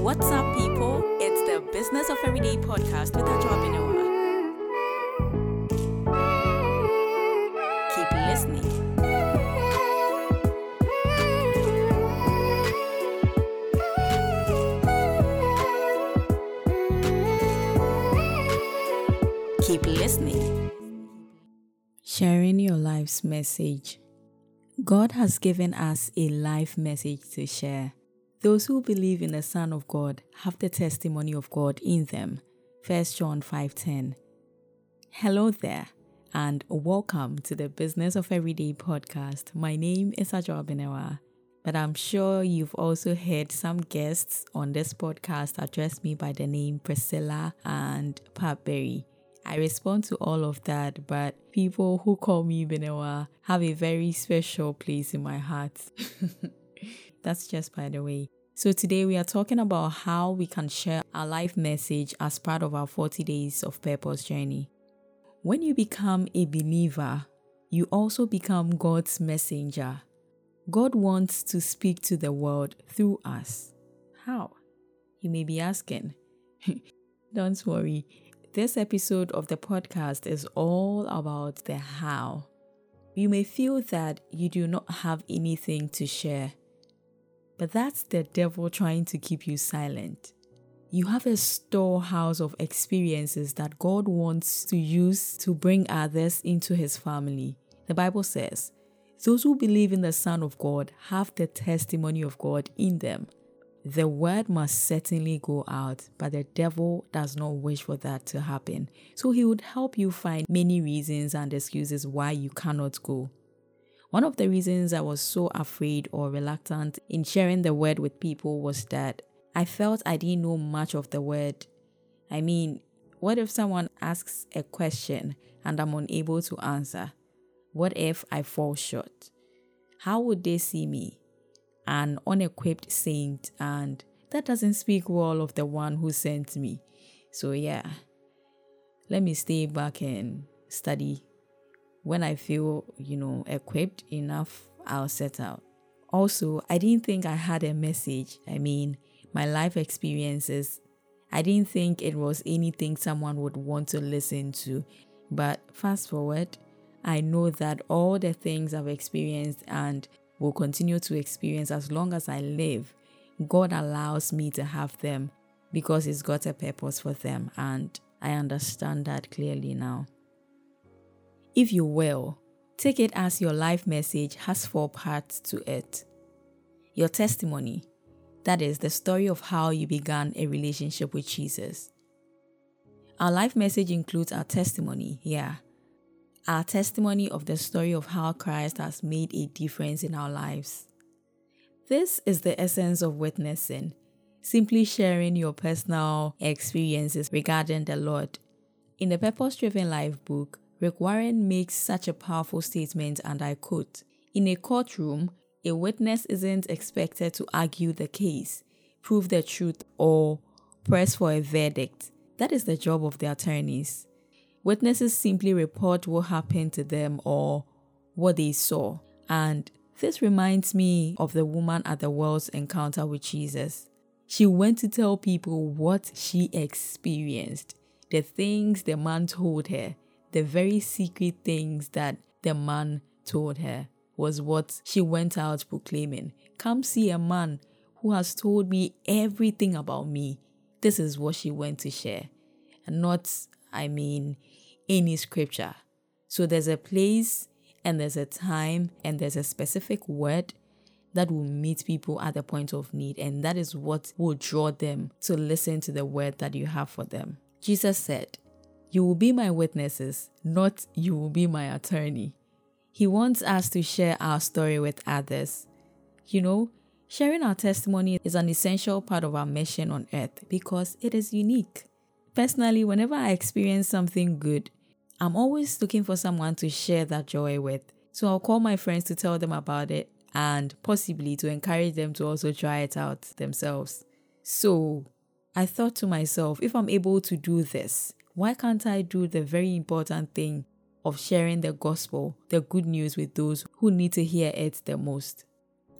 What's up, people? It's the Business of Everyday podcast with Adwoa Benewaa. Keep listening. Keep listening. Sharing your life's message. God has given us a life message to share. Those who believe in the Son of God have the testimony of God in them. 1 John 5:10. Hello there and welcome to the Business of Everyday podcast. My name is Adwoa Benewaa, but I'm sure you've also heard some guests on this podcast address me by the name Priscilla and Pat Berry. I respond to all of that, but people who call me Benewaa have a very special place in my heart. That's just by the way. So, today we are talking about how we can share our life message as part of our 40 days of purpose journey. When you become a believer, you also become God's messenger. God wants to speak to the world through us. How? You may be asking. Don't worry, this episode of the podcast is all about the how. You may feel that you do not have anything to share, but that's the devil trying to keep you silent. You have a storehouse of experiences that God wants to use to bring others into his family. The Bible says, Those who believe in the Son of God have the testimony of God in them. The word must certainly go out, but the devil does not wish for that to happen. So he would help you find many reasons and excuses why you cannot go. One of the reasons I was so afraid or reluctant in sharing the word with people was that I felt I didn't know much of the word. I mean, what if someone asks a question and I'm unable to answer? What if I fall short? How would they see me? an unequipped saint, and that doesn't speak well of the one who sent me. So, yeah, let me stay back and study. When I feel, you know, equipped enough, I'll set out. Also, I didn't think I had a message. I mean, my life experiences, I didn't think it was anything someone would want to listen to. But fast forward, I know that all the things I've experienced and will continue to experience as long as I live, God allows me to have them because He's got a purpose for them, and I understand that clearly now. If you will, take it as your life message has four parts to it. Your testimony, that is the story of how you began a relationship with Jesus. Our life message includes our testimony, yeah, our testimony of the story of how Christ has made a difference in our lives. This is the essence of witnessing, simply sharing your personal experiences regarding the Lord. In the Purpose Driven Life book, Rick Warren makes such a powerful statement, and I quote In a courtroom, a witness isn't expected to argue the case, prove the truth, or press for a verdict. That is the job of the attorneys. Witnesses simply report what happened to them or what they saw. And this reminds me of the woman at the well's encounter with Jesus. She went to tell people what she experienced, the things the man told her, the very secret things that the man told her was what she went out proclaiming. Come see a man who has told me everything about me. This is what she went to share. And not, I mean, any scripture. So there's a place and there's a time and there's a specific word that will meet people at the point of need. And that is what will draw them to listen to the word that you have for them. Jesus said, You will be my witnesses, not you will be my attorney. He wants us to share our story with others. You know, sharing our testimony is an essential part of our mission on earth because it is unique. Personally, whenever I experience something good, I'm always looking for someone to share that joy with. So I'll call my friends to tell them about it and possibly to encourage them to also try it out themselves. So I thought to myself, if I'm able to do this, why can't I do the very important thing of sharing the gospel, the good news with those who need to hear it the most?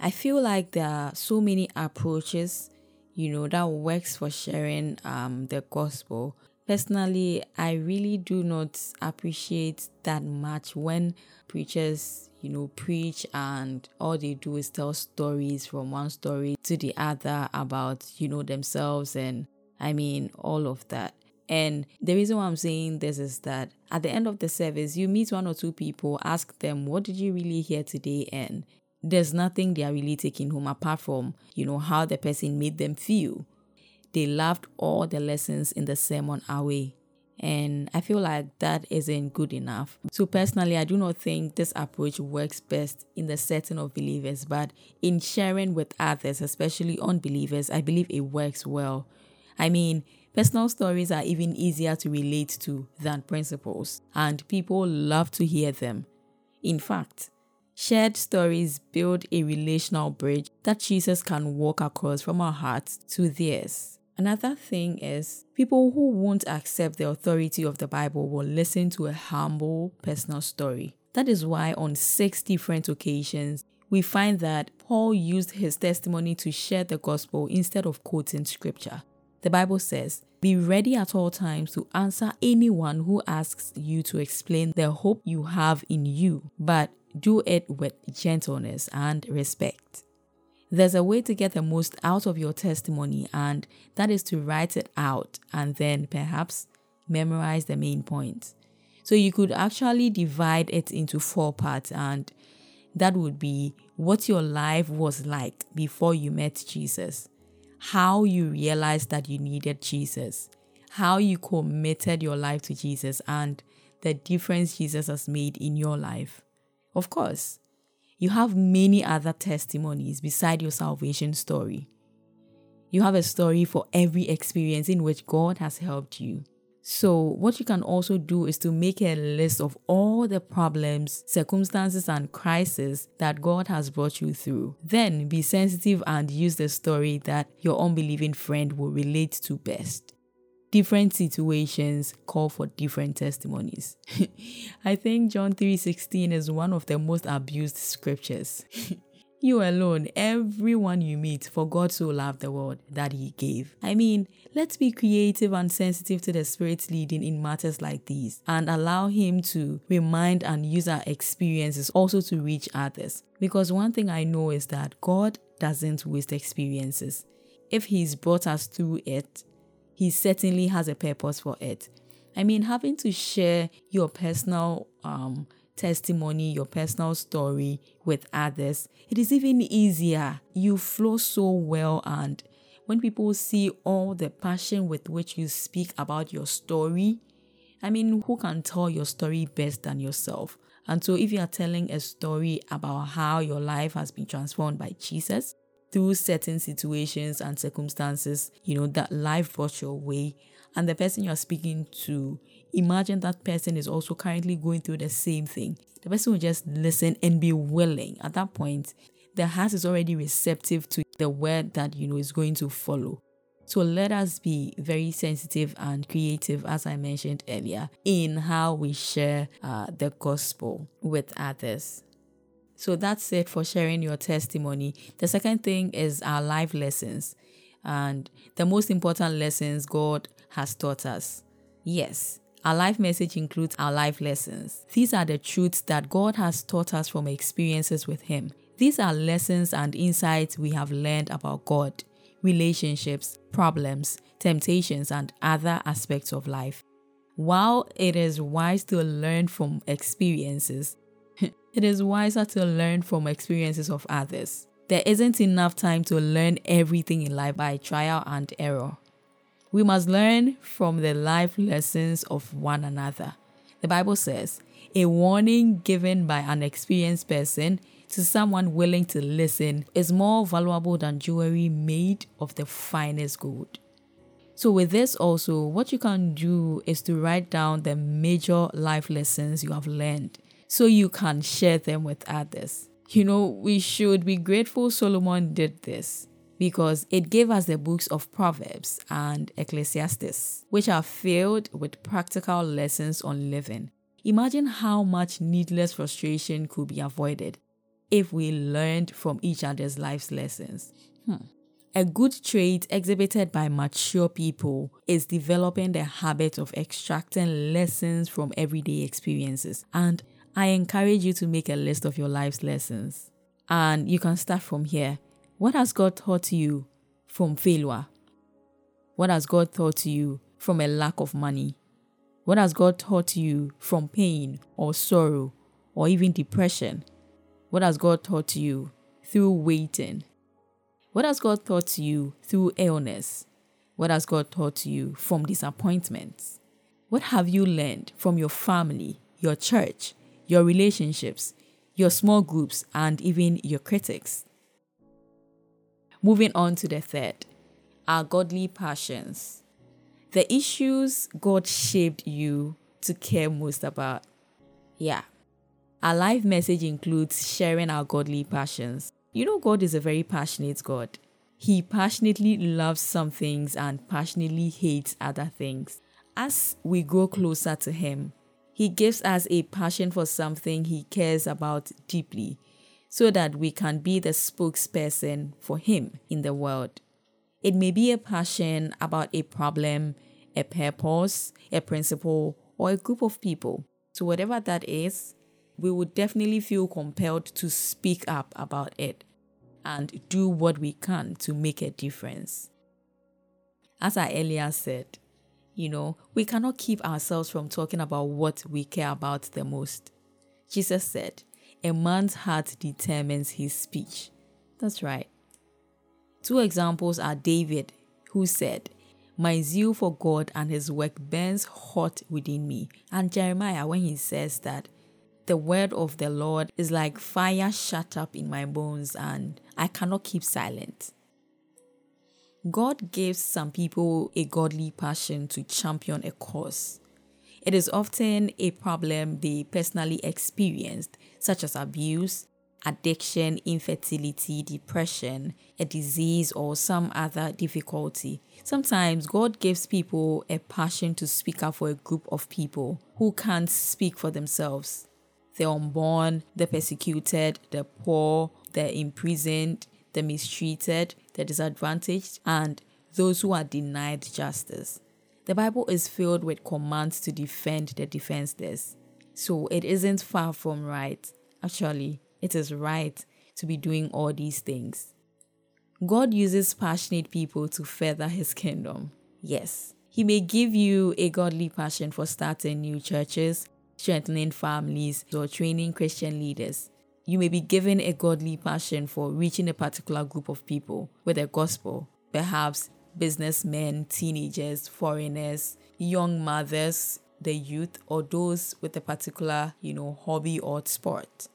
I feel like there are so many approaches you know, that works for sharing um, the gospel. Personally, I really do not appreciate that much when preachers, you know, preach and all they do is tell stories from one story to the other about, you know, themselves and I mean, all of that. And the reason why I'm saying this is that at the end of the service, you meet one or two people, ask them, What did you really hear today? And there's nothing they are really taking home apart from, you know, how the person made them feel. They loved all the lessons in the sermon away. And I feel like that isn't good enough. So, personally, I do not think this approach works best in the setting of believers, but in sharing with others, especially unbelievers, I believe it works well. I mean, personal stories are even easier to relate to than principles, and people love to hear them. In fact, shared stories build a relational bridge that Jesus can walk across from our hearts to theirs. Another thing is people who won't accept the authority of the Bible will listen to a humble personal story. That is why, on six different occasions, we find that Paul used his testimony to share the gospel instead of quoting scripture. The Bible says, Be ready at all times to answer anyone who asks you to explain the hope you have in you, but do it with gentleness and respect. There's a way to get the most out of your testimony, and that is to write it out and then perhaps memorize the main points. So you could actually divide it into four parts, and that would be what your life was like before you met Jesus, how you realized that you needed Jesus, how you committed your life to Jesus, and the difference Jesus has made in your life. Of course, you have many other testimonies beside your salvation story. You have a story for every experience in which God has helped you. So, what you can also do is to make a list of all the problems, circumstances, and crises that God has brought you through. Then be sensitive and use the story that your unbelieving friend will relate to best different situations call for different testimonies. I think John 3:16 is one of the most abused scriptures. you alone, everyone you meet, for God so loved the world that he gave. I mean, let's be creative and sensitive to the Spirit's leading in matters like these and allow him to remind and use our experiences also to reach others. Because one thing I know is that God doesn't waste experiences. If he's brought us through it, he certainly has a purpose for it. I mean, having to share your personal um, testimony, your personal story with others, it is even easier. You flow so well, and when people see all the passion with which you speak about your story, I mean, who can tell your story best than yourself? And so, if you are telling a story about how your life has been transformed by Jesus, through certain situations and circumstances, you know, that life brought your way, and the person you're speaking to, imagine that person is also currently going through the same thing. The person will just listen and be willing. At that point, the heart is already receptive to the word that you know is going to follow. So let us be very sensitive and creative, as I mentioned earlier, in how we share uh, the gospel with others. So that's it for sharing your testimony. The second thing is our life lessons and the most important lessons God has taught us. Yes, our life message includes our life lessons. These are the truths that God has taught us from experiences with Him. These are lessons and insights we have learned about God, relationships, problems, temptations, and other aspects of life. While it is wise to learn from experiences, it is wiser to learn from experiences of others. There isn't enough time to learn everything in life by trial and error. We must learn from the life lessons of one another. The Bible says, a warning given by an experienced person to someone willing to listen is more valuable than jewelry made of the finest gold. So, with this, also, what you can do is to write down the major life lessons you have learned so you can share them with others. You know, we should be grateful Solomon did this because it gave us the books of Proverbs and Ecclesiastes, which are filled with practical lessons on living. Imagine how much needless frustration could be avoided if we learned from each other's life's lessons. Hmm. A good trait exhibited by mature people is developing the habit of extracting lessons from everyday experiences. And I encourage you to make a list of your life's lessons. And you can start from here. What has God taught you from failure? What has God taught you from a lack of money? What has God taught you from pain or sorrow or even depression? What has God taught you through waiting? What has God taught you through illness? What has God taught you from disappointments? What have you learned from your family, your church, your relationships, your small groups, and even your critics? Moving on to the third, our godly passions. The issues God shaped you to care most about. Yeah. Our life message includes sharing our godly passions. You know, God is a very passionate God. He passionately loves some things and passionately hates other things. As we grow closer to Him, He gives us a passion for something He cares about deeply so that we can be the spokesperson for Him in the world. It may be a passion about a problem, a purpose, a principle, or a group of people. So, whatever that is, we would definitely feel compelled to speak up about it and do what we can to make a difference. As I earlier said, you know, we cannot keep ourselves from talking about what we care about the most. Jesus said, A man's heart determines his speech. That's right. Two examples are David, who said, My zeal for God and his work burns hot within me, and Jeremiah, when he says that, the word of the Lord is like fire shut up in my bones, and I cannot keep silent. God gives some people a godly passion to champion a cause. It is often a problem they personally experienced, such as abuse, addiction, infertility, depression, a disease, or some other difficulty. Sometimes God gives people a passion to speak up for a group of people who can't speak for themselves the unborn, the persecuted, the poor, the imprisoned, the mistreated, the disadvantaged, and those who are denied justice. The Bible is filled with commands to defend the defenseless. So it isn't far from right. Actually, it is right to be doing all these things. God uses passionate people to further his kingdom. Yes, he may give you a godly passion for starting new churches, strengthening families, or training Christian leaders. You may be given a godly passion for reaching a particular group of people with the gospel, perhaps businessmen, teenagers, foreigners, young mothers, the youth, or those with a particular, you know, hobby or sport.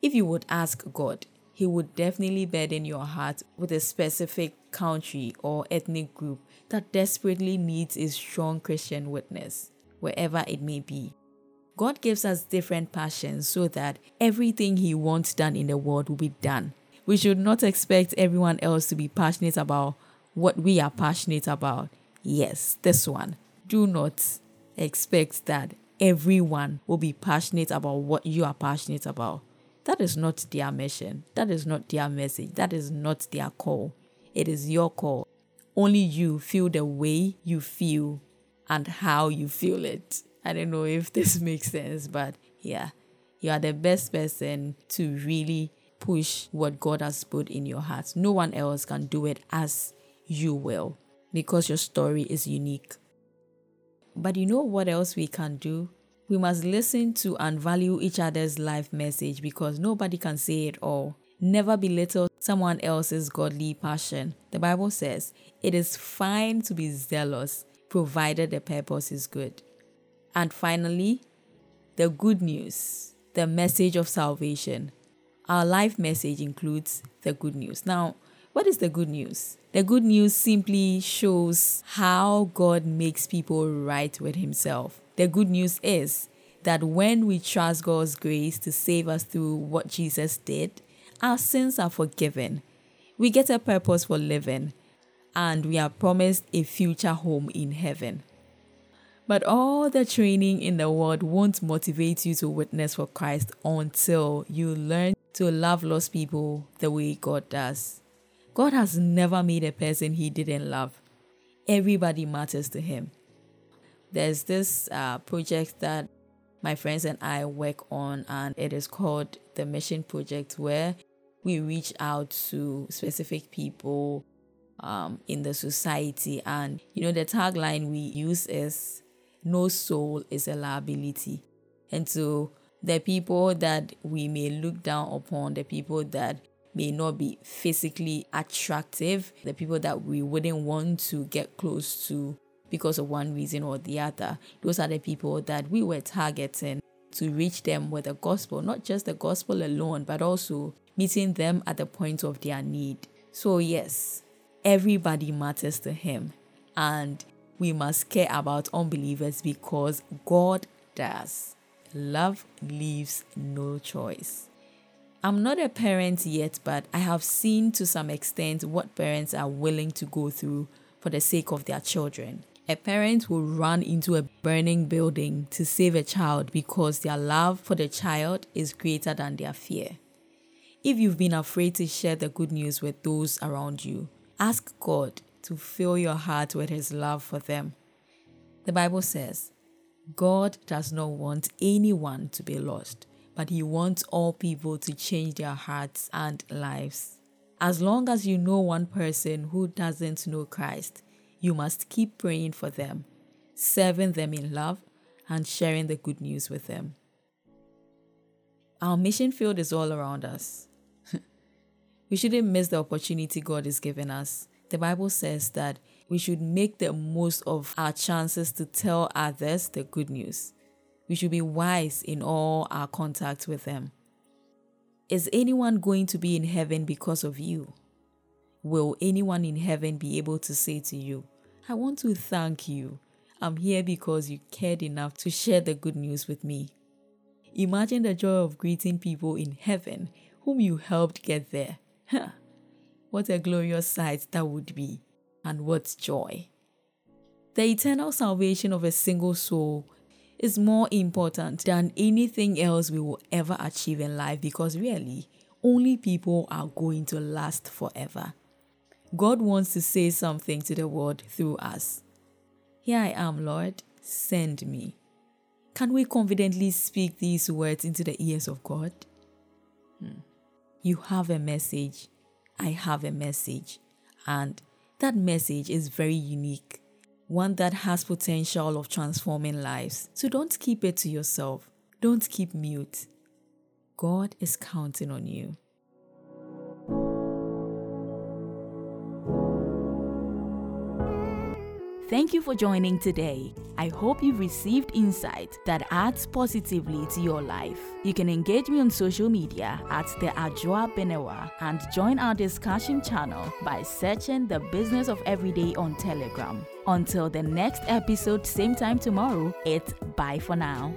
If you would ask God, He would definitely burden your heart with a specific country or ethnic group that desperately needs a strong Christian witness, wherever it may be. God gives us different passions so that everything He wants done in the world will be done. We should not expect everyone else to be passionate about what we are passionate about. Yes, this one. Do not expect that everyone will be passionate about what you are passionate about. That is not their mission. That is not their message. That is not their call. It is your call. Only you feel the way you feel and how you feel it. I don't know if this makes sense, but yeah, you are the best person to really push what God has put in your heart. No one else can do it as you will because your story is unique. But you know what else we can do? We must listen to and value each other's life message because nobody can say it all. Never belittle someone else's godly passion. The Bible says it is fine to be zealous provided the purpose is good. And finally, the good news, the message of salvation. Our life message includes the good news. Now, what is the good news? The good news simply shows how God makes people right with Himself. The good news is that when we trust God's grace to save us through what Jesus did, our sins are forgiven. We get a purpose for living, and we are promised a future home in heaven. But all the training in the world won't motivate you to witness for Christ until you learn to love lost people the way God does. God has never made a person he didn't love. Everybody matters to him. There's this uh, project that my friends and I work on, and it is called the Mission Project, where we reach out to specific people um, in the society. And, you know, the tagline we use is no soul is a liability. And so the people that we may look down upon, the people that may not be physically attractive, the people that we wouldn't want to get close to because of one reason or the other, those are the people that we were targeting to reach them with the gospel, not just the gospel alone, but also meeting them at the point of their need. So, yes, everybody matters to Him, and we must care about unbelievers because God does. Love leaves no choice. I'm not a parent yet, but I have seen to some extent what parents are willing to go through for the sake of their children. A parent will run into a burning building to save a child because their love for the child is greater than their fear. If you've been afraid to share the good news with those around you, ask God to fill your heart with His love for them. The Bible says, God does not want anyone to be lost, but He wants all people to change their hearts and lives. As long as you know one person who doesn't know Christ, you must keep praying for them, serving them in love, and sharing the good news with them. Our mission field is all around us. we shouldn't miss the opportunity God is giving us. The Bible says that we should make the most of our chances to tell others the good news. We should be wise in all our contact with them. Is anyone going to be in heaven because of you? will anyone in heaven be able to say to you, I want to thank you. I'm here because you cared enough to share the good news with me. Imagine the joy of greeting people in heaven whom you helped get there. Huh. What a glorious sight that would be, and what joy. The eternal salvation of a single soul is more important than anything else we will ever achieve in life because really, only people are going to last forever. God wants to say something to the world through us. Here I am, Lord, send me. Can we confidently speak these words into the ears of God? Hmm. You have a message. I have a message. And that message is very unique, one that has potential of transforming lives. So don't keep it to yourself. Don't keep mute. God is counting on you. Thank you for joining today. I hope you've received insight that adds positively to your life. You can engage me on social media at the Adwoa Benewaa and join our discussion channel by searching the business of everyday on Telegram. Until the next episode, same time tomorrow, it's bye for now.